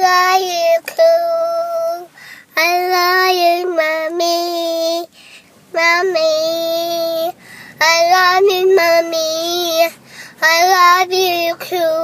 love you too. I love you, mommy. Mommy. I love you, mommy. I love you too.